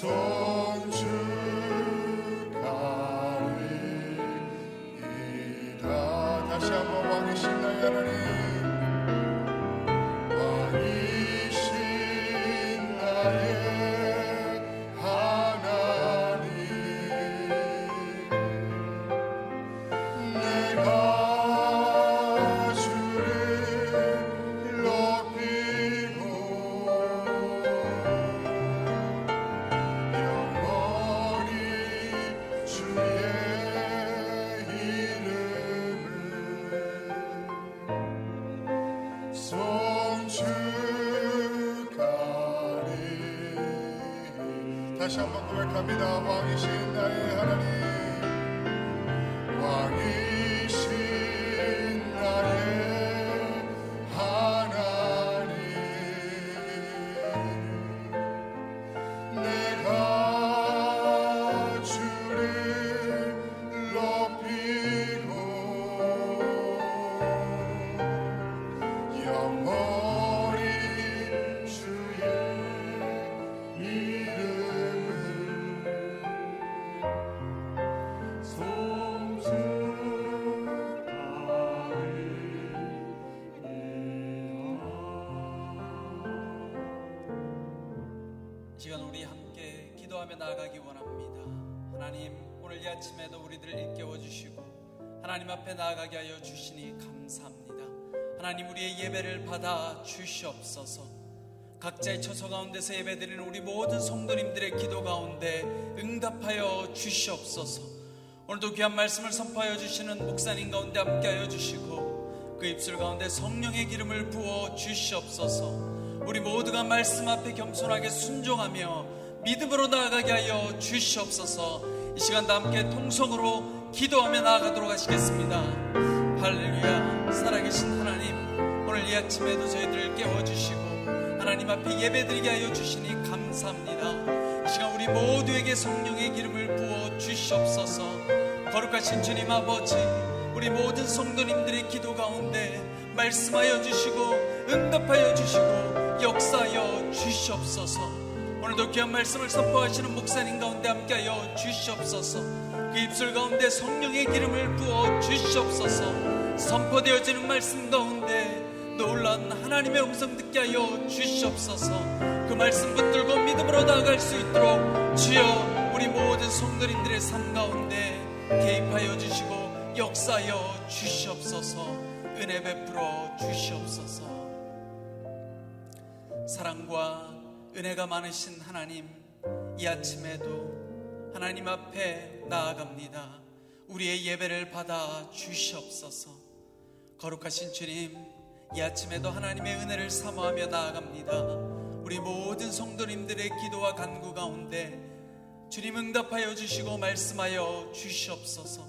다시 한번 고백합 앞에 나아가게 하여 주시니 감사합니다. 하나님 우리의 예배를 받아 주시옵소서. 각자의 처소 가운데서 예배드리는 우리 모든 성도님들의 기도 가운데 응답하여 주시옵소서. 오늘도 귀한 말씀을 선포하여 주시는 목사님 가운데 함께하여 주시고 그 입술 가운데 성령의 기름을 부어 주시옵소서. 우리 모두가 말씀 앞에 겸손하게 순종하며 믿음으로 나아가게 하여 주시옵소서. 이 시간도 함께 통성으로 기도하며 나아가도록 하시겠습니다. 할렐루야. 살아계신 하나님, 오늘 이 아침에도 저희들을 깨워주시고, 하나님 앞에 예배드리게 하여 주시니 감사합니다. 이 시간 우리 모두에게 성령의 기름을 부어 주시옵소서, 거룩하신 주님 아버지, 우리 모든 성도님들의 기도 가운데 말씀하여 주시고, 응답하여 주시고, 역사하여 주시옵소서, 오늘도 귀한 말씀을 선포하시는 목사님 가운데 함께하여 주시옵소서. 그 입술 가운데 성령의 기름을 부어 주시옵소서. 선포되어지는 말씀 가운데 놀란 하나님의 음성 듣게 하여 주시옵소서. 그 말씀 붙들고 믿음으로 나아갈 수 있도록 주여 우리 모든 성도님들의 삶 가운데 개입하여 주시고 역사하여 주시옵소서. 은혜 베풀어 주시옵소서. 사랑과 은혜가 많으신 하나님 이 아침에도 하나님 앞에 나아갑니다 우리의 예배를 받아 주시옵소서 거룩하신 주님 이 아침에도 하나님의 은혜를 사모하며 나아갑니다 우리 모든 성도님들의 기도와 간구 가운데 주님 응답하여 주시고 말씀하여 주시옵소서.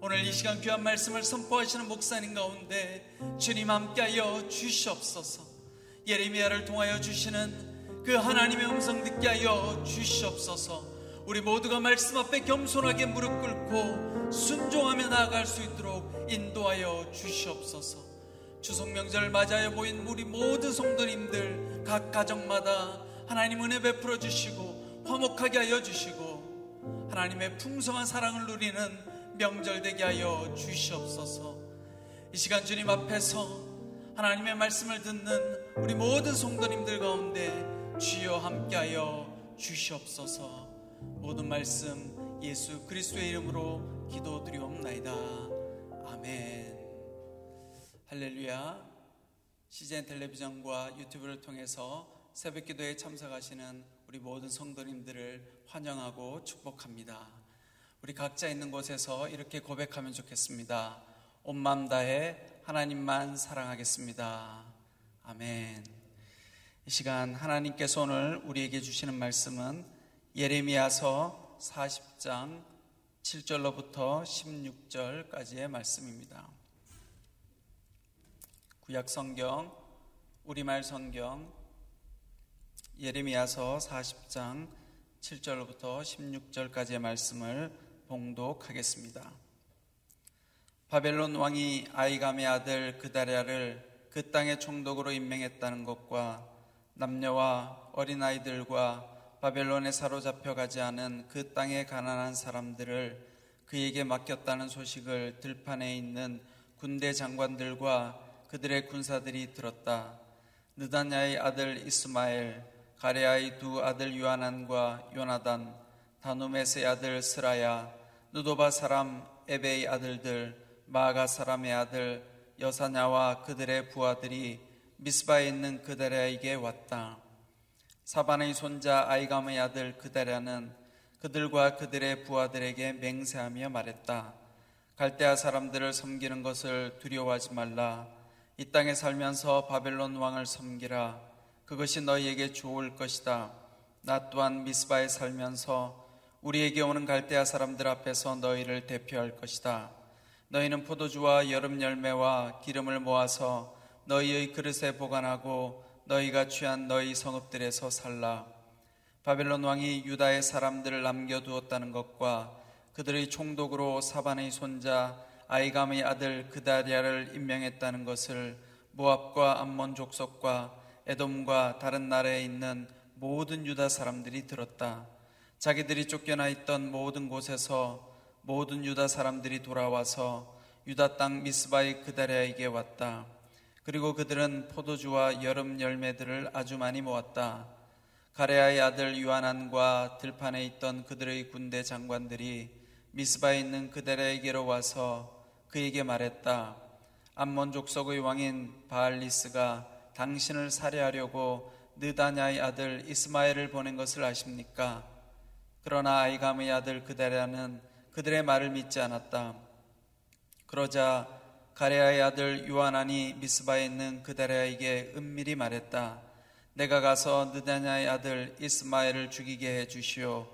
오늘 이 시간 귀한 말씀을 선포하시는 목사님 가운데 주님 함께하여 주시옵소서. 예레미야를 통하여 주시는 그 하나님의 음성 듣게 하여 주시옵소서. 우리 모두가 말씀 앞에 겸손하게 무릎 꿇고 순종하며 나아갈 수 있도록 인도하여 주시옵소서. 추석 명절을 맞아야 보인 우리 모든 성도님들 각 가정마다 하나님 은혜 베풀어 주시고 화목하게 하여 주시고 하나님의 풍성한 사랑을 누리는 명절 되게 하여 주시옵소서. 이 시간 주님 앞에서 하나님의 말씀을 듣는 우리 모든 성도님들 가운데 주여 함께하여 주시옵소서. 모든 말씀 예수 그리스도의 이름으로 기도드리옵나이다. 아멘. 할렐루야. CGN 텔레비전과 유튜브를 통해서 새벽 기도에 참석하시는 우리 모든 성도님들을 환영하고 축복합니다. 우리 각자 있는 곳에서 이렇게 고백하면 좋겠습니다. 온 맘 다해 하나님만 사랑하겠습니다. 아멘. 이 시간 하나님께서 오늘 우리에게 주시는 말씀은 예레미야서 40장 7절로부터 16절까지의 말씀입니다. 구약 성경, 우리말 성경 예레미야서 40장 7절부터 16절까지의 말씀을 봉독하겠습니다. 바벨론 왕이 아이감의 아들 그다랴를 그 땅의 총독으로 임명했다는 것과 남녀와 어린아이들과 바벨론에 사로잡혀 가지 않은 그 땅의 가난한 사람들을 그에게 맡겼다는 소식을 들판에 있는 군대 장관들과 그들의 군사들이 들었다. 느다냐의 아들 이스마엘 가레아의 두 아들 유아난과 요나단, 다누메스의 아들 스라야, 누도바 사람 에베의 아들들, 마가 사람의 아들 여사냐와 그들의 부하들이 미스바에 있는 그다랴에게 왔다. 사반의 손자 아이감의 아들 그다랴는 그들과 그들의 부하들에게 맹세하며 말했다. 갈대아 사람들을 섬기는 것을 두려워하지 말라. 이 땅에 살면서 바벨론 왕을 섬기라. 그것이 너희에게 좋을 것이다. 나 또한 미스바에 살면서 우리에게 오는 갈대아 사람들 앞에서 너희를 대표할 것이다. 너희는 포도주와 여름 열매와 기름을 모아서 너희의 그릇에 보관하고 너희가 취한 너희 성읍들에서 살라. 바벨론 왕이 유다의 사람들을 남겨두었다는 것과 그들의 총독으로 사반의 손자 아이감의 아들 그다리아를 임명했다는 것을 모압과 암몬 족속과 에돔과 다른 나라에 있는 모든 유다 사람들이 들었다. 자기들이 쫓겨나 있던 모든 곳에서 모든 유다 사람들이 돌아와서 유다 땅 미스바의 그다리아에게 왔다. 그리고 그들은 포도주와 여름 열매들을 아주 많이 모았다. 가레아의 아들 유아난과 들판에 있던 그들의 군대 장관들이 미스바에 있는 그다리아에게로 와서 그에게 말했다. 암몬 족속의 왕인 바알리스가 당신을 살해하려고 느다냐의 아들 이스마엘을 보낸 것을 아십니까? 그러나 아이감의 아들 그다랴는 그들의 말을 믿지 않았다. 그러자 가레아의 아들 요하난이 미스바에 있는 그다랴에게 은밀히 말했다. 내가 가서 느다냐의 아들 이스마엘을 죽이게 해 주시오.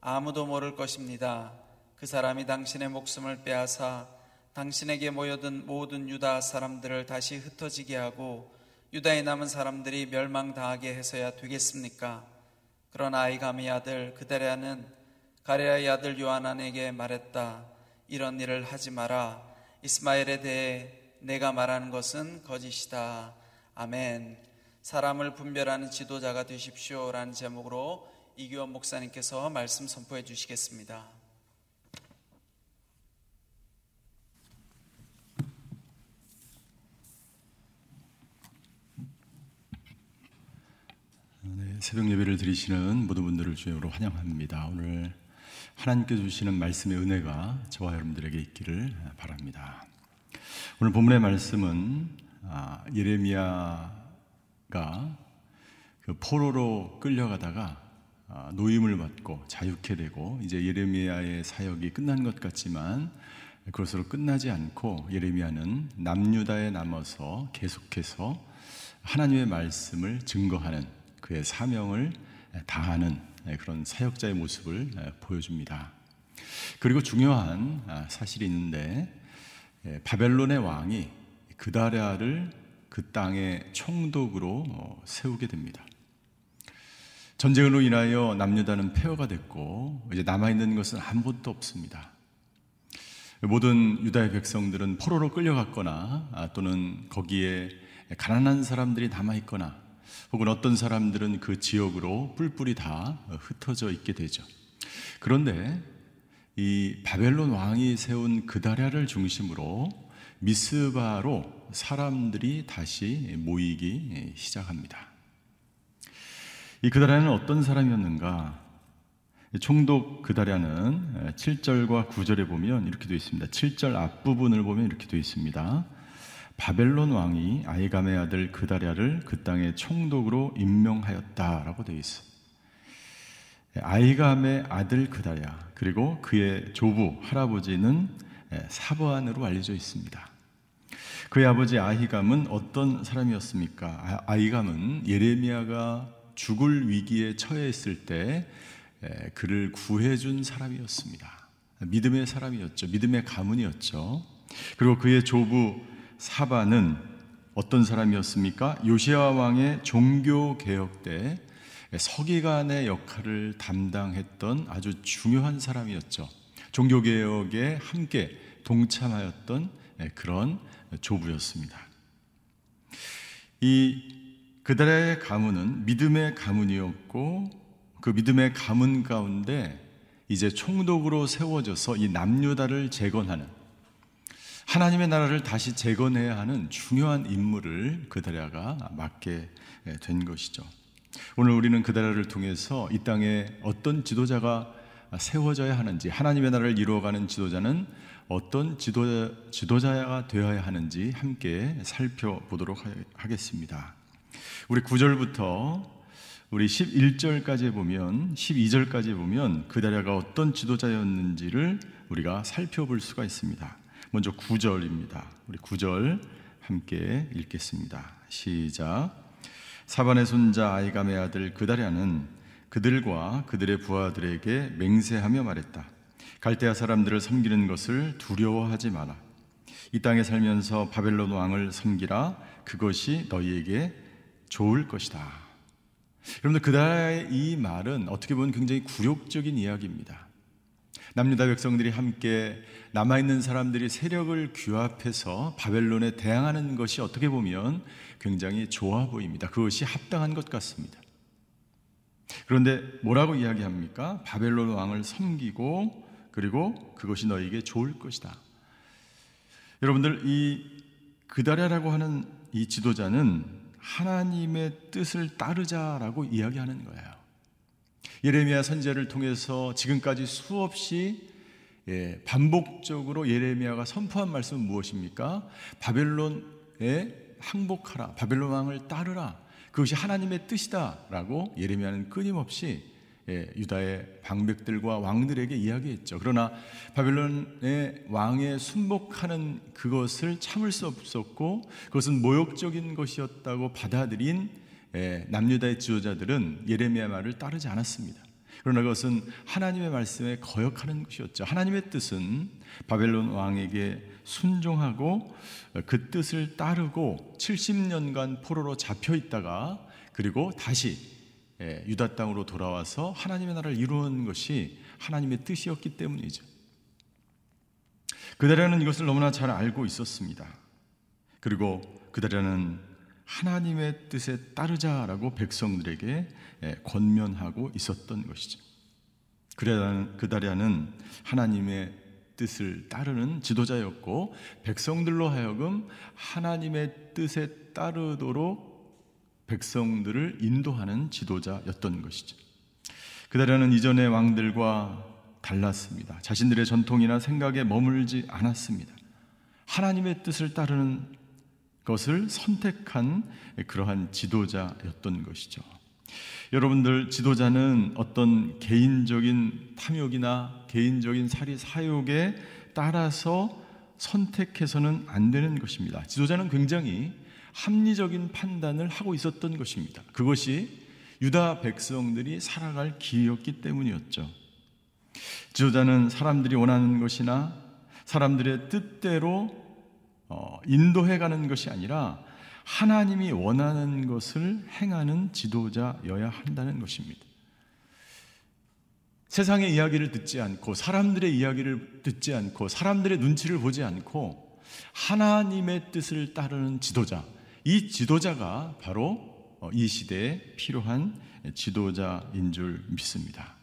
아무도 모를 것입니다. 그 사람이 당신의 목숨을 빼앗아 당신에게 모여든 모든 유다 사람들을 다시 흩어지게 하고 유다에 남은 사람들이 멸망당하게 해서야 되겠습니까? 그러나 아이감의 아들 그다랴는 가레아의 아들 요하난에게 말했다. 이런 일을 하지 마라. 이스마엘에 대해 내가 말하는 것은 거짓이다. 아멘. 사람을 분별하는 지도자가 되십시오 라는 제목으로 이규원 목사님께서 말씀 선포해 주시겠습니다. 네, 새벽 예배를 드리시는 모든 분들을 주님으로 환영합니다. 오늘 하나님께 주시는 말씀의 은혜가 저와 여러분들에게 있기를 바랍니다. 오늘 본문의 말씀은 아, 예레미야가 그 포로로 끌려가다가 아, 노임을 받고 자유케 되고 이제 예레미야의 사역이 끝난 것 같지만 그것으로 끝나지 않고 예레미야는 남유다에 남아서 계속해서 하나님의 말씀을 증거하는 그의 사명을 다하는 그런 사역자의 모습을 보여줍니다. 그리고 중요한 아, 사실이 있는데 바벨론의 왕이 그다랴를 그 땅의 총독으로 어, 세우게 됩니다. 전쟁으로 인하여 남유다는 폐허가 됐고 이제 남아 있는 것은 아무것도 없습니다. 모든 유다의 백성들은 포로로 끌려갔거나 아, 또는 거기에 가난한 사람들이 남아 있거나 혹은 어떤 사람들은 그 지역으로 뿔뿔이 다 흩어져 있게 되죠. 그런데 이 바벨론 왕이 세운 그다랴를 중심으로 미스바로 사람들이 다시 모이기 시작합니다. 이 그다랴는 어떤 사람이었는가? 총독 그다랴는 7절과 9절에 보면 이렇게 되어 있습니다. 7절 앞부분을 보면 이렇게 되어 있습니다. 바벨론 왕이 아이감의 아들 그다랴를 그 땅의 총독으로 임명하였다라고 되어 있어. 아이감의 아들 그다랴 그리고 그의 조부 할아버지는 사보안으로 알려져 있습니다. 그의 아버지 아히감은 어떤 사람이었습니까? 아, 아이감은 예레미야가 죽을 위기에 처해 있을 때 그를 구해준 사람이었습니다. 믿음의 사람이었죠. 믿음의 가문이었죠. 그리고 그의 조부 사바는 어떤 사람이었습니까? 요시아 왕의 종교 개혁 때 서기관의 역할을 담당했던 아주 중요한 사람이었죠. 종교 개혁에 함께 동참하였던 그런 조부였습니다. 이 그들의 가문은 믿음의 가문이었고 그 믿음의 가문 가운데 이제 총독으로 세워져서 이 남유다를 재건하는 하나님의 나라를 다시 재건해야 하는 중요한 임무를 그다랴가 맡게 된 것이죠. 오늘 우리는 그다랴를 통해서 이 땅에 어떤 지도자가 세워져야 하는지 하나님의 나라를 이루어가는 지도자는 어떤 지도자, 지도자가 되어야 하는지 함께 살펴보도록 하겠습니다. 우리 9절부터 우리 11절까지 보면 12절까지 보면 그다랴가 어떤 지도자였는지를 우리가 살펴볼 수가 있습니다. 먼저 9절입니다. 우리 9절 함께 읽겠습니다. 시작. 사반의 손자 아이감의 아들 그다랴는 그들과 그들의 부하들에게 맹세하며 말했다. 갈대아 사람들을 섬기는 것을 두려워하지 마라. 이 땅에 살면서 바벨론 왕을 섬기라. 그것이 너희에게 좋을 것이다. 여러분들 그다의 이 말은 어떻게 보면 굉장히 굴욕적인 이야기입니다. 남유다 백성들이 함께 남아 있는 사람들이 세력을 규합해서 바벨론에 대항하는 것이 어떻게 보면 굉장히 좋아 보입니다. 그것이 합당한 것 같습니다. 그런데 뭐라고 이야기합니까? 바벨론 왕을 섬기고 그리고 그것이 너에게 좋을 것이다. 여러분들 이 그다랴라고 하는 이 지도자는 하나님의 뜻을 따르자라고 이야기하는 거예요. 예레미야 선제를 통해서 지금까지 수없이 예, 반복적으로 예레미야가 선포한 말씀은 무엇입니까? 바벨론에 항복하라. 바벨론 왕을 따르라. 그것이 하나님의 뜻이다라고 예레미야는 끊임없이 예, 유다의 방백들과 왕들에게 이야기했죠. 그러나 바벨론의 왕에 순복하는 그것을 참을 수 없었고 그것은 모욕적인 것이었다고 받아들인 예, 남유다의 지도자들은 예레미야 말을 따르지 않았습니다. 그러나 그것은 하나님의 말씀에 거역하는 것이었죠. 하나님의 뜻은 바벨론 왕에게 순종하고 그 뜻을 따르고 70년간 포로로 잡혀 있다가 그리고 다시 예, 유다 땅으로 돌아와서 하나님의 나라를 이루는 것이 하나님의 뜻이었기 때문이죠. 그들은 이것을 너무나 잘 알고 있었습니다. 그리고 그들은 하나님의 뜻에 따르자라고 백성들에게 예, 권면하고 있었던 것이죠. 그다리아는 하나님의 뜻을 따르는 지도자였고 백성들로 하여금 하나님의 뜻에 따르도록 백성들을 인도하는 지도자였던 것이죠. 그다리아는 이전의 왕들과 달랐습니다. 자신들의 전통이나 생각에 머물지 않았습니다. 하나님의 뜻을 따르는 것을 선택한 그러한 지도자였던 것이죠. 여러분들 지도자는 어떤 개인적인 탐욕이나 개인적인 사리 사욕에 따라서 선택해서는 안 되는 것입니다. 지도자는 굉장히 합리적인 판단을 하고 있었던 것입니다. 그것이 유다 백성들이 살아갈 길이었기 때문이었죠. 지도자는 사람들이 원하는 것이나 사람들의 뜻대로 어, 인도해 가는 것이 아니라 하나님이 원하는 것을 행하는 지도자여야 한다는 것입니다. 세상의 이야기를 듣지 않고 사람들의 이야기를 듣지 않고 사람들의 눈치를 보지 않고 하나님의 뜻을 따르는 지도자. 이 지도자가 바로 어, 이 시대에 필요한 지도자인 줄 믿습니다.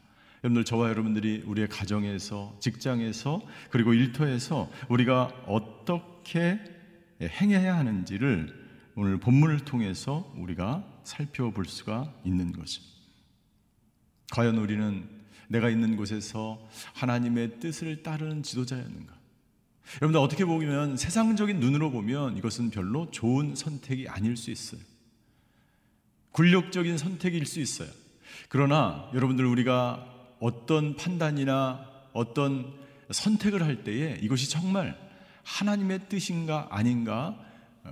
여러분들 저와 여러분들이 우리의 가정에서 직장에서 그리고 일터에서 우리가 어떻게 행해야 하는지를 오늘 본문을 통해서 우리가 살펴볼 수가 있는 거죠. 과연 우리는 내가 있는 곳에서 하나님의 뜻을 따르는 지도자였는가? 여러분들 어떻게 보면 세상적인 눈으로 보면 이것은 별로 좋은 선택이 아닐 수 있어요. 굴욕적인 선택일 수 있어요. 그러나 여러분들 우리가 어떤 판단이나 어떤 선택을 할 때에 이것이 정말 하나님의 뜻인가 아닌가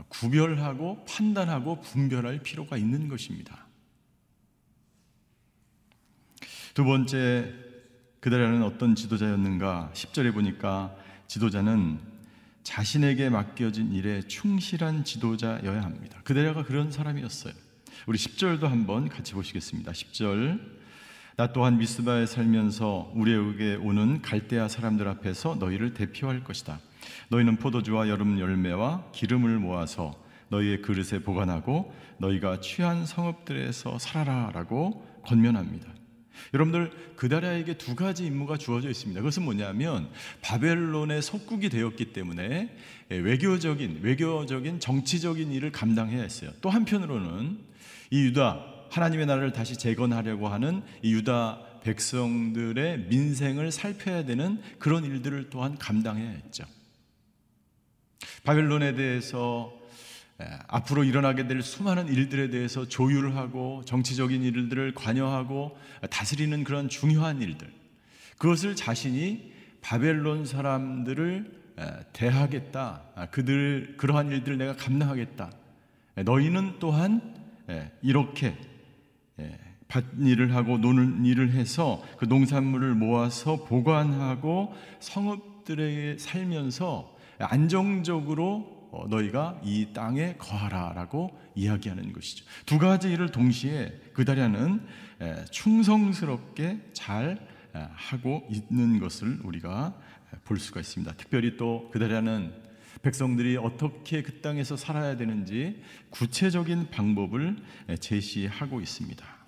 구별하고 판단하고 분별할 필요가 있는 것입니다. 두 번째, 그들에는 어떤 지도자였는가? 10절에 보니까 지도자는 자신에게 맡겨진 일에 충실한 지도자여야 합니다. 그대가 그런 사람이었어요. 우리 10절도 한번 같이 보시겠습니다. 10절. 나 또한 미스바에 살면서 우리에게 오는 갈대아 사람들 앞에서 너희를 대표할 것이다. 너희는 포도주와 여름 열매와 기름을 모아서 너희의 그릇에 보관하고 너희가 취한 성읍들에서 살아라라고 권면합니다. 여러분들 그다라에게 두 가지 임무가 주어져 있습니다. 그것은 뭐냐면 바벨론의 속국이 되었기 때문에 외교적인 외교적인 정치적인 일을 감당해야 했어요. 또 한편으로는 이 유다 하나님의 나라를 다시 재건하려고 하는 이 유다 백성들의 민생을 살펴야 되는 그런 일들을 또한 감당해야 했죠. 바벨론에 대해서 앞으로 일어나게 될 수많은 일들에 대해서 조율하고 정치적인 일들을 관여하고 다스리는 그런 중요한 일들. 그것을 자신이 바벨론 사람들을 대하겠다. 아, 그들 그러한 일들을 내가 감당하겠다. 너희는 또한 이렇게 밭일을 하고 노는 일을 해서 그 농산물을 모아서 보관하고 성읍들에 살면서 안정적으로 어, 너희가 이 땅에 거하라라고 이야기하는 것이죠. 두 가지 일을 동시에 그다리아는 충성스럽게 잘 하고 있는 것을 우리가 볼 수가 있습니다. 특별히 또 그다리아는 백성들이 어떻게 그 땅에서 살아야 되는지 구체적인 방법을 제시하고 있습니다.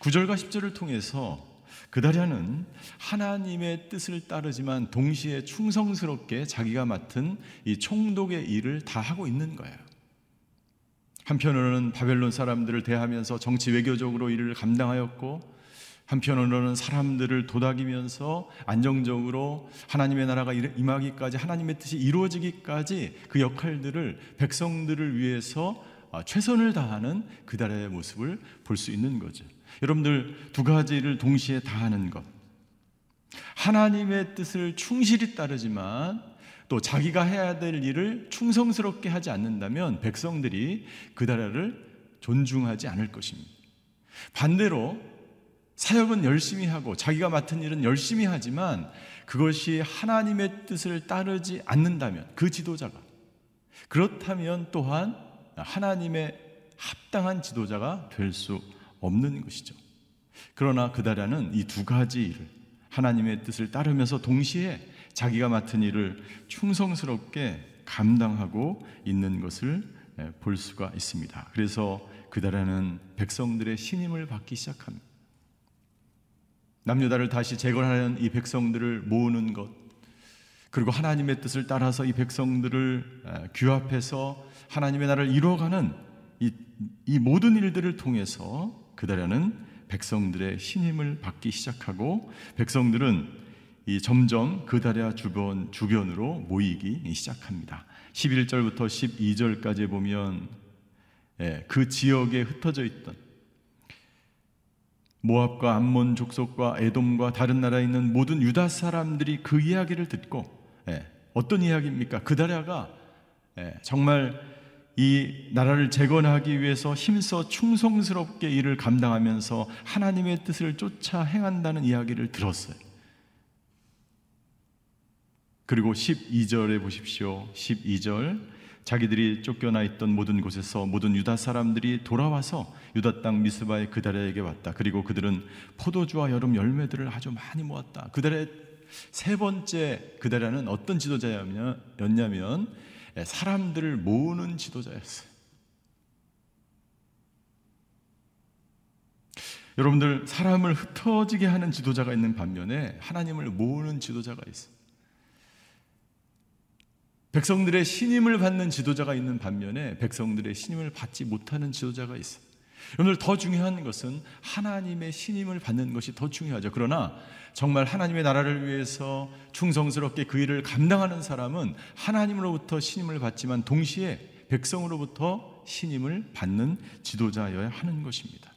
9절과 10절을 통해서 그다리아는 하나님의 뜻을 따르지만 동시에 충성스럽게 자기가 맡은 이 총독의 일을 다 하고 있는 거예요. 한편으로는 바벨론 사람들을 대하면서 정치 외교적으로 일을 감당하였고 한편으로는 사람들을 도닥이면서 안정적으로 하나님의 나라가 임하기까지 하나님의 뜻이 이루어지기까지 그 역할들을 백성들을 위해서 아, 최선을 다하는 그달의 모습을 볼 수 있는 거죠. 여러분들 두 가지를 동시에 다 하는 것. 하나님의 뜻을 충실히 따르지만 또 자기가 해야 될 일을 충성스럽게 하지 않는다면 백성들이 그 나라를 존중하지 않을 것입니다. 반대로 사역은 열심히 하고 자기가 맡은 일은 열심히 하지만 그것이 하나님의 뜻을 따르지 않는다면 그 지도자가 그렇다면 또한 하나님의 합당한 지도자가 될 수 없는 것이죠. 그러나 그다라는 이 두 가지 일을 하나님의 뜻을 따르면서 동시에 자기가 맡은 일을 충성스럽게 감당하고 있는 것을 예, 볼 수가 있습니다. 그래서 그달에는 백성들의 신임을 받기 시작합니다. 남유다를 다시 재건하는 이 백성들을 모으는 것, 그리고 하나님의 뜻을 따라서 이 백성들을 규합해서 하나님의 나라를 이루어가는 이, 이 모든 일들을 통해서 그달에는 백성들의 신임을 받기 시작하고 백성들은 이 점점 그다랴 주변 주변으로 모이기 시작합니다. 11절부터 12절까지 보면 예, 그 지역에 흩어져 있던 모압과 암몬 족속과 에돔과 다른 나라에 있는 모든 유다 사람들이 그 이야기를 듣고 예, 어떤 이야기입니까? 그다랴가 예, 정말 이 나라를 재건하기 위해서 힘써 충성스럽게 일을 감당하면서 하나님의 뜻을 쫓아 행한다는 이야기를 들었어요. 그리고 12절에 보십시오. 12절. 자기들이 쫓겨나 있던 모든 곳에서 모든 유다 사람들이 돌아와서 유다 땅 미스바의 그달에게 왔다. 그리고 그들은 포도주와 여름 열매들을 아주 많이 모았다. 그달의 세 번째 그달에는 어떤 지도자였냐면 사람들을 모으는 지도자였어요. 여러분들 사람을 흩어지게 하는 지도자가 있는 반면에 하나님을 모으는 지도자가 있어요. 백성들의 신임을 받는 지도자가 있는 반면에 백성들의 신임을 받지 못하는 지도자가 있어요. 오늘 더 중요한 것은 하나님의 신임을 받는 것이 더 중요하죠. 그러나 정말 하나님의 나라를 위해서 충성스럽게 그 일을 감당하는 사람은 하나님으로부터 신임을 받지만 동시에 백성으로부터 신임을 받는 지도자여야 하는 것입니다.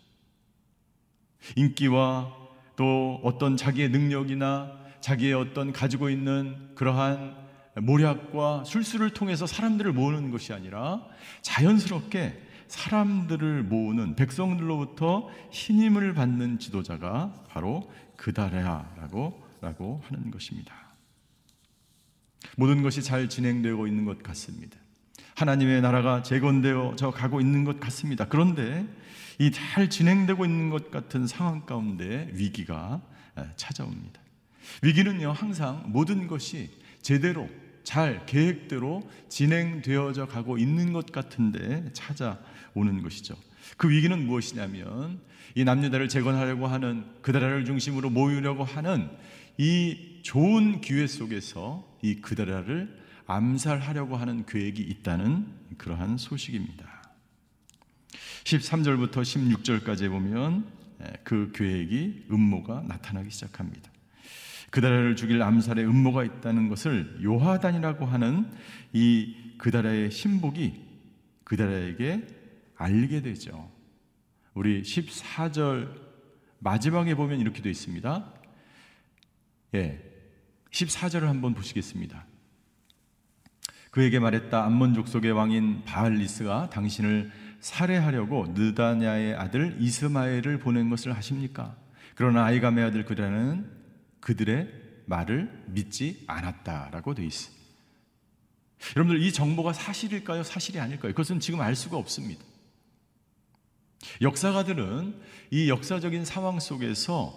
인기와 또 어떤 자기의 능력이나 자기의 어떤 가지고 있는 그러한 모략과 술수를 통해서 사람들을 모으는 것이 아니라 자연스럽게 사람들을 모으는 백성들로부터 신임을 받는 지도자가 바로 그다레아라고 라고 하는 것입니다. 모든 것이 잘 진행되고 있는 것 같습니다. 하나님의 나라가 재건되어 저 가고 있는 것 같습니다. 그런데 이 잘 진행되고 있는 것 같은 상황 가운데 위기가 찾아옵니다. 위기는요, 항상 모든 것이 제대로 잘 계획대로 진행되어져 가고 있는 것 같은데 찾아 오는 것이죠. 그 위기는 무엇이냐면 이 남녀다를 재건하려고 하는 그다라를 중심으로 모으려고 하는 이 좋은 기회 속에서 이 그다라를 암살하려고 하는 계획이 있다는 그러한 소식입니다. 13절부터 16절까지 보면 그 계획이 음모가 나타나기 시작합니다. 그다라를 죽일 암살의 음모가 있다는 것을 요하단이라고 하는 이 그다라의 신복이 그다라에게 알게 되죠. 우리 14절 마지막에 보면 이렇게 되어 있습니다. 예. 14절을 한번 보시겠습니다. 그에게 말했다. 암몬 족속의 왕인 바알리스가 당신을 살해하려고 느다냐의 아들 이스마엘을 보낸 것을 하십니까? 그러나 아이감의 아들 그다라는 그들의 말을 믿지 않았다라고 되어 있습니다. 여러분들 이 정보가 사실일까요? 사실이 아닐까요? 그것은 지금 알 수가 없습니다. 역사가들은 이 역사적인 상황 속에서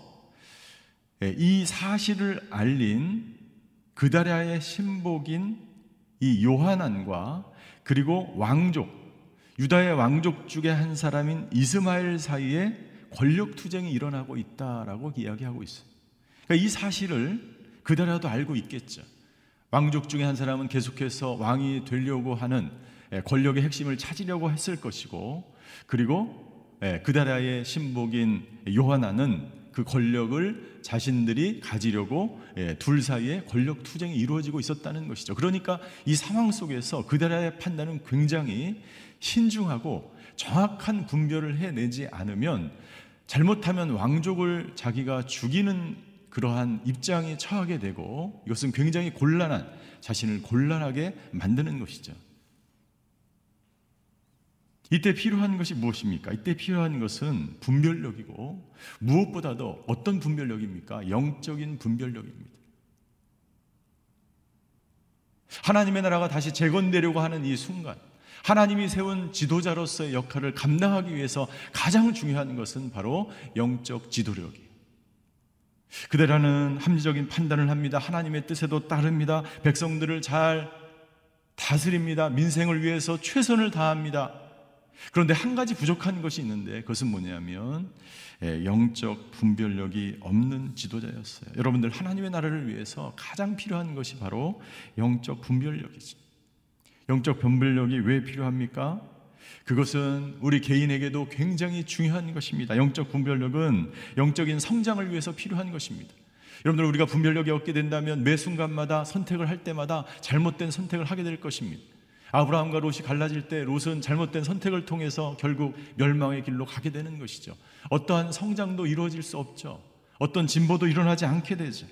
이 사실을 알린 그다랴의 신복인 이 요하난과 그리고 왕족, 유다의 왕족 중에 한 사람인 이스마엘 사이에 권력 투쟁이 일어나고 있다라고 이야기하고 있어요. 그러니까 이 사실을 그대라도 알고 있겠죠. 왕족 중에 한 사람은 계속해서 왕이 되려고 하는 예, 권력의 핵심을 찾으려고 했을 것이고, 그리고 예, 그다라의 신복인 요하나는 그 권력을 자신들이 가지려고 예, 둘 사이에 권력 투쟁이 이루어지고 있었다는 것이죠. 그러니까 이 상황 속에서 그다라의 판단은 굉장히 신중하고 정확한 분별을 해내지 않으면 잘못하면 왕족을 자기가 죽이는 그러한 입장에 처하게 되고 이것은 굉장히 곤란한 자신을 곤란하게 만드는 것이죠. 이때 필요한 것이 무엇입니까? 이때 필요한 것은 분별력이고 무엇보다도 어떤 분별력입니까? 영적인 분별력입니다. 하나님의 나라가 다시 재건되려고 하는 이 순간 하나님이 세운 지도자로서의 역할을 감당하기 위해서 가장 중요한 것은 바로 영적 지도력이에요. 그대라는 합리적인 판단을 합니다. 하나님의 뜻에도 따릅니다. 백성들을 잘 다스립니다. 민생을 위해서 최선을 다합니다. 그런데 한 가지 부족한 것이 있는데 그것은 뭐냐면 예, 영적 분별력이 없는 지도자였어요. 여러분들 하나님의 나라를 위해서 가장 필요한 것이 바로 영적 분별력이지. 영적 분별력이 왜 필요합니까? 그것은 우리 개인에게도 굉장히 중요한 것입니다. 영적 분별력은 영적인 성장을 위해서 필요한 것입니다. 여러분들 우리가 분별력이 없게 된다면 매 순간마다 선택을 할 때마다 잘못된 선택을 하게 될 것입니다. 아브라함과 롯이 갈라질 때 롯은 잘못된 선택을 통해서 결국 멸망의 길로 가게 되는 것이죠. 어떠한 성장도 이루어질 수 없죠. 어떤 진보도 일어나지 않게 되죠.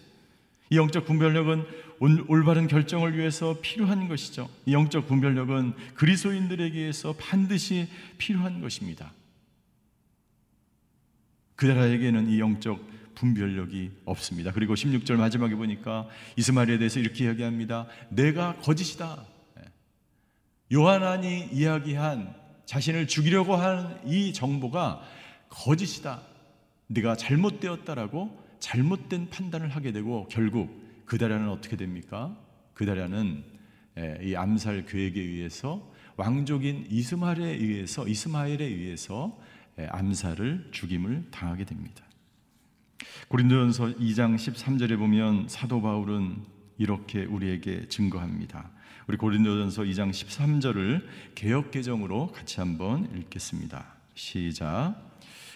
이 영적 분별력은 올바른 결정을 위해서 필요한 것이죠. 이 영적 분별력은 그리스도인들에게서 반드시 필요한 것입니다. 그들에게는 이 영적 분별력이 없습니다. 그리고 16절 마지막에 보니까 이스마엘에 대해서 이렇게 이야기합니다. 내가 거짓이다. 예. 요한안이 이야기한 자신을 죽이려고 하는 이 정보가 거짓이다. 네가 잘못되었다라고 잘못된 판단을 하게 되고 결국 그다라는 어떻게 됩니까? 그다라는 예, 이 암살 계획에 의해서 왕족인 이스마엘에 의해서 이스마엘에 의해서 예, 암살을 죽임을 당하게 됩니다. 고린도전서 2장 13절에 보면 사도 바울은 이렇게 우리에게 증거합니다. 우리 고린도전서 2장 13절을 개역 개정으로 같이 한번 읽겠습니다. 시작.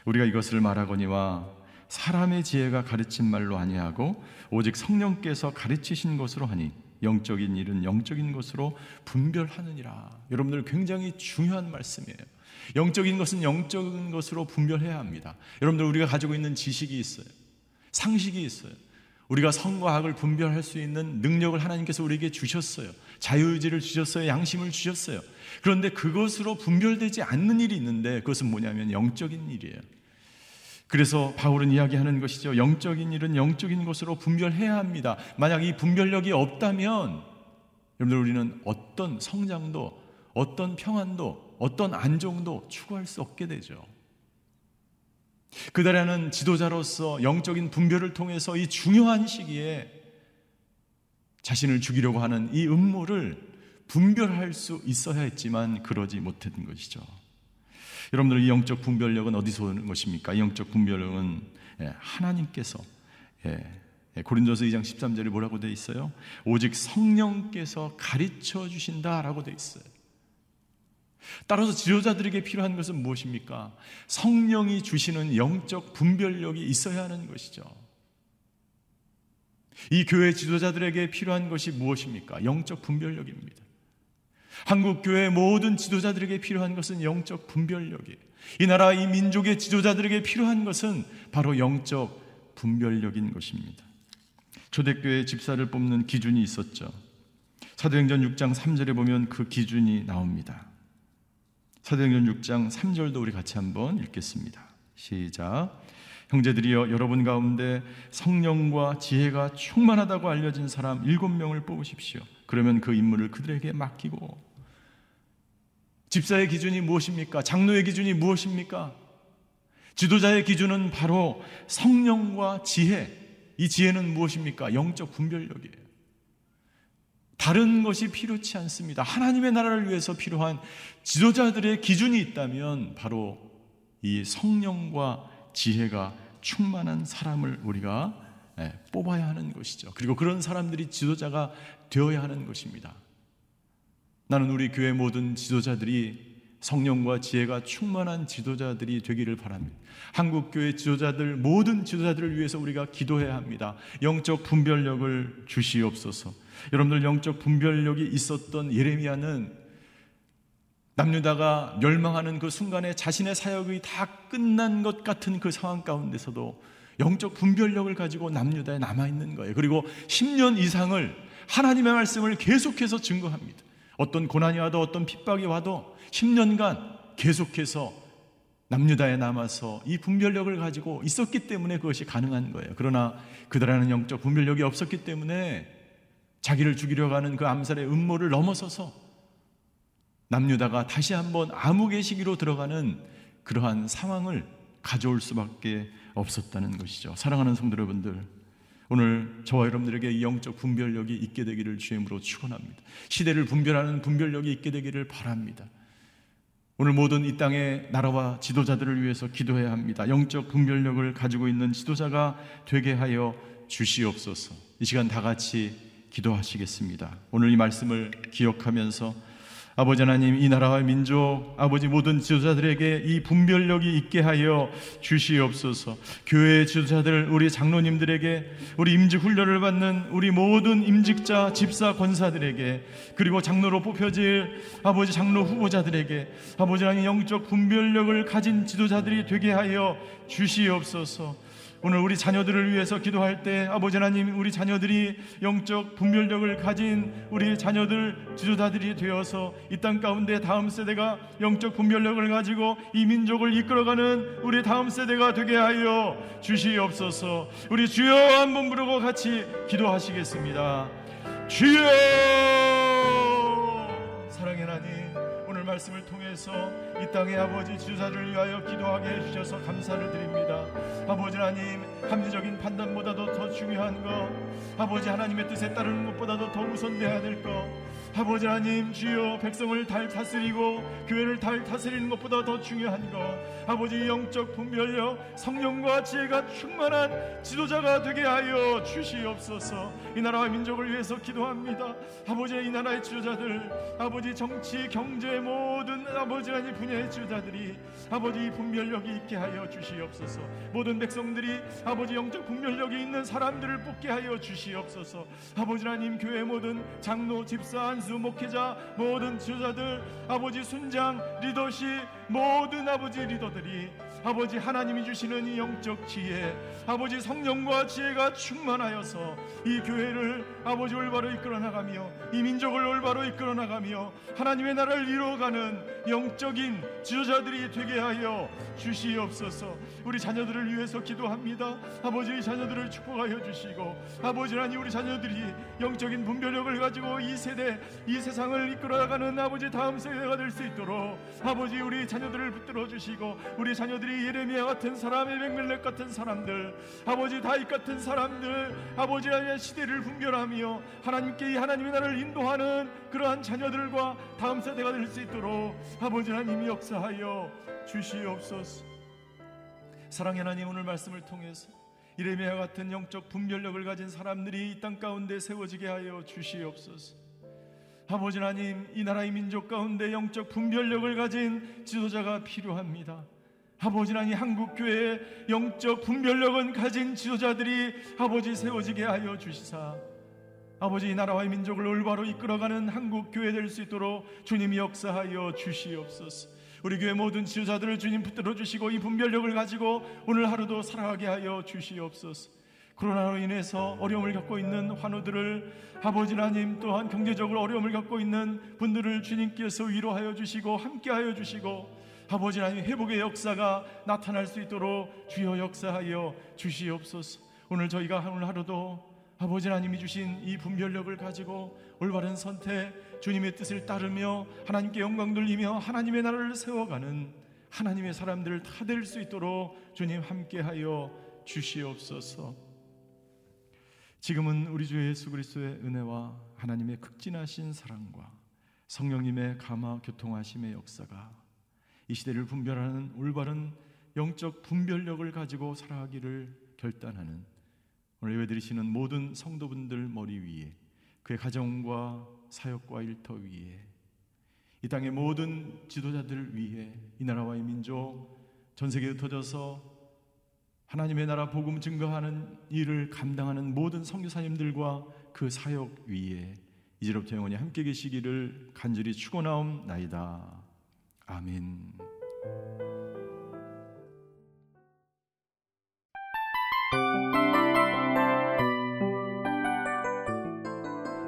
우리가 이것을 말하거니와 사람의 지혜가 가르친 말로 아니하고 오직 성령께서 가르치신 것으로 하니 영적인 일은 영적인 것으로 분별하느니라. 여러분들 굉장히 중요한 말씀이에요. 영적인 것은 영적인 것으로 분별해야 합니다. 여러분들 우리가 가지고 있는 지식이 있어요. 상식이 있어요. 우리가 성과 악을 분별할 수 있는 능력을 하나님께서 우리에게 주셨어요. 자유의지를 주셨어요. 양심을 주셨어요. 그런데 그것으로 분별되지 않는 일이 있는데 그것은 뭐냐면 영적인 일이에요. 그래서 바울은 이야기하는 것이죠. 영적인 일은 영적인 것으로 분별해야 합니다. 만약 이 분별력이 없다면 여러분들 우리는 어떤 성장도 어떤 평안도 어떤 안정도 추구할 수 없게 되죠. 그달에는 지도자로서 영적인 분별을 통해서 이 중요한 시기에 자신을 죽이려고 하는 이 음모를 분별할 수 있어야 했지만 그러지 못했던 것이죠. 여러분들 이 영적 분별력은 어디서 오는 것입니까? 이 영적 분별력은 예, 하나님께서 예, 예, 고린도서 2장 13절에 뭐라고 되어 있어요? 오직 성령께서 가르쳐 주신다라고 되어 있어요. 따라서 지도자들에게 필요한 것은 무엇입니까? 성령이 주시는 영적 분별력이 있어야 하는 것이죠. 이 교회 지도자들에게 필요한 것이 무엇입니까? 영적 분별력입니다. 한국 교회 모든 지도자들에게 필요한 것은 영적 분별력이에요. 이 나라 이 민족의 지도자들에게 필요한 것은 바로 영적 분별력인 것입니다. 초대교회 집사를 뽑는 기준이 있었죠. 사도행전 6장 3절에 보면 그 기준이 나옵니다. 사도행전 6장 3절도 우리 같이 한번 읽겠습니다. 시작. 형제들이여 여러분 가운데 성령과 지혜가 충만하다고 알려진 사람 일곱 명을 뽑으십시오. 그러면 그 임무를 그들에게 맡기고 집사의 기준이 무엇입니까? 장로의 기준이 무엇입니까? 지도자의 기준은 바로 성령과 지혜. 이 지혜는 무엇입니까? 영적 분별력이에요. 다른 것이 필요치 않습니다. 하나님의 나라를 위해서 필요한 지도자들의 기준이 있다면 바로 이 성령과 지혜가 충만한 사람을 우리가 예, 뽑아야 하는 것이죠. 그리고 그런 사람들이 지도자가 되어야 하는 것입니다. 나는 우리 교회 모든 지도자들이 성령과 지혜가 충만한 지도자들이 되기를 바랍니다. 한국 교회 지도자들 모든 지도자들을 위해서 우리가 기도해야 합니다. 영적 분별력을 주시옵소서. 여러분들 영적 분별력이 있었던 예레미야는 남유다가 멸망하는 그 순간에 자신의 사역이 다 끝난 것 같은 그 상황 가운데서도 영적 분별력을 가지고 남유다에 남아 있는 거예요. 그리고 10년 이상을 하나님의 말씀을 계속해서 증거합니다. 어떤 고난이 와도 어떤 핍박이 와도 10년간 계속해서 남유다에 남아서 이 분별력을 가지고 있었기 때문에 그것이 가능한 거예요. 그러나 그들에는 영적 분별력이 없었기 때문에 자기를 죽이려고 하는 그 암살의 음모를 넘어서서 남유다가 다시 한번 암흑의 시기로 들어가는 그러한 상황을 가져올 수밖에 없었다는 것이죠. 사랑하는 성도 여러분들, 오늘 저와 여러분들에게 영적 분별력이 있게 되기를 주임으로 축원합니다. 시대를 분별하는 분별력이 있게 되기를 바랍니다. 오늘 모든 이 땅의 나라와 지도자들을 위해서 기도해야 합니다. 영적 분별력을 가지고 있는 지도자가 되게 하여 주시옵소서. 이 시간 다 같이 기도하시겠습니다. 오늘 이 말씀을 기억하면서 아버지 하나님 이 나라와 민족 아버지 모든 지도자들에게 이 분별력이 있게 하여 주시옵소서. 교회 지도자들 우리 장로님들에게 우리 임직 훈련을 받는 우리 모든 임직자 집사 권사들에게 그리고 장로로 뽑혀질 아버지 장로 후보자들에게 아버지 하나님 영적 분별력을 가진 지도자들이 되게 하여 주시옵소서. 오늘 우리 자녀들을 위해서 기도할 때 아버지 하나님 우리 자녀들이 영적 분별력을 가진 우리 자녀들 지도자들이 되어서 이 땅 가운데 다음 세대가 영적 분별력을 가지고 이 민족을 이끌어가는 우리 다음 세대가 되게 하여 주시옵소서. 우리 주여 한번 부르고 같이 기도하시겠습니다. 주여 사랑의 하나님 말씀을 통해서 이 땅의 아버지 지도자를 위하여 기도하게 해주셔서 감사를 드립니다. 아버지 하나님 합리적인 판단보다도 더 중요한 것 아버지 하나님의 뜻에 따르는 것보다도 더 우선돼야 될 것 아버지 하나님 주여 백성을 달 다스리고 교회를 달 다스리는 것보다 더 중요한 것. 아버지 영적 분별력 성령과 지혜가 충만한 지도자가 되게 하여 주시옵소서. 이 나라와 민족을 위해서 기도합니다. 아버지 이 나라의 지도자들 아버지 정치 경제 모든 아버지 하나님 분야의 지도자들이 아버지 분별력이 있게 하여 주시옵소서. 모든 백성들이 아버지 영적 분별력이 있는 사람들을 뽑게 하여 주시옵소서. 아버지 하나님 교회 모든 장로 집사 안수 목회자 모든 지도자들 아버지 순장 리더십 모든 아버지 리더들이 아버지 하나님이 주시는 이 영적 지혜 아버지 성령과 지혜가 충만하여서 이 교회를 아버지 올바로 이끌어 나가며 이 민족을 올바로 이끌어 나가며 하나님의 나라를 이루어가는 영적인 지도자들이 되게 하여 주시옵소서. 우리 자녀들을 위해서 기도합니다. 아버지 자녀들을 축복하여 주시고 아버지 하나님 우리 자녀들이 영적인 분별력을 가지고 이 세대 이 세상을 이끌어 나가는 아버지 다음 세대가 될 수 있도록 아버지 우리 자녀들을 붙들어 주시고 우리 자녀들이 예레미야 같은 사람 에벤멜렉 같은 사람들 아버지 다윗 같은 사람들 아버지 의 시대를 분별하며 하나님께 이 하나님의 나라를 인도하는 그러한 자녀들과 다음 세대가 될 수 있도록 아버지 하나님이 역사하여 주시옵소서. 사랑의 하나님 오늘 말씀을 통해서 이레미야 같은 영적 분별력을 가진 사람들이 이 땅 가운데 세워지게 하여 주시옵소서. 아버지 하나님 이 나라의 민족 가운데 영적 분별력을 가진 지도자가 필요합니다. 아버지 하나님 한국 교회에 영적 분별력은 가진 지도자들이 아버지 세워지게 하여 주시사 아버지 이 나라와 민족을 올바로 이끌어가는 한국 교회 될 수 있도록 주님이 역사하여 주시옵소서. 우리 교회 모든 지도자들을 주님 붙들어 주시고 이 분별력을 가지고 오늘 하루도 살아가게 하여 주시옵소서. 코로나로 인해서 어려움을 겪고 있는 환우들을 아버지 하나님 또한 경제적으로 어려움을 겪고 있는 분들을 주님께서 위로하여 주시고 함께하여 주시고 아버지 하나님 회복의 역사가 나타날 수 있도록 주여 역사하여 주시옵소서. 오늘 저희가 오늘 하루도 아버지 하나님이 주신 이 분별력을 가지고 올바른 선택, 주님의 뜻을 따르며 하나님께 영광 돌리며 하나님의 나라를 세워가는 하나님의 사람들을 다 될 수 있도록 주님 함께하여 주시옵소서. 지금은 우리 주 예수 그리스도의 은혜와 하나님의 극진하신 사랑과 성령님의 감화 교통하심의 역사가 이 시대를 분별하는 올바른 영적 분별력을 가지고 살아가기를 결단하는 오늘 예배 드리시는 모든 성도분들 머리 위에 그의 가정과 사역과 일터 위에 이 땅의 모든 지도자들 위에 이 나라와 이 민족 전 세계에 흩어져서 하나님의 나라 복음 증거하는 일을 감당하는 모든 선교사님들과 그 사역 위에 이제부터 영원히 함께 계시기를 간절히 축원하옵나이다. 아멘.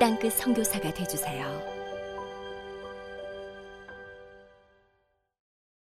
땅끝 선교사가 되주세요.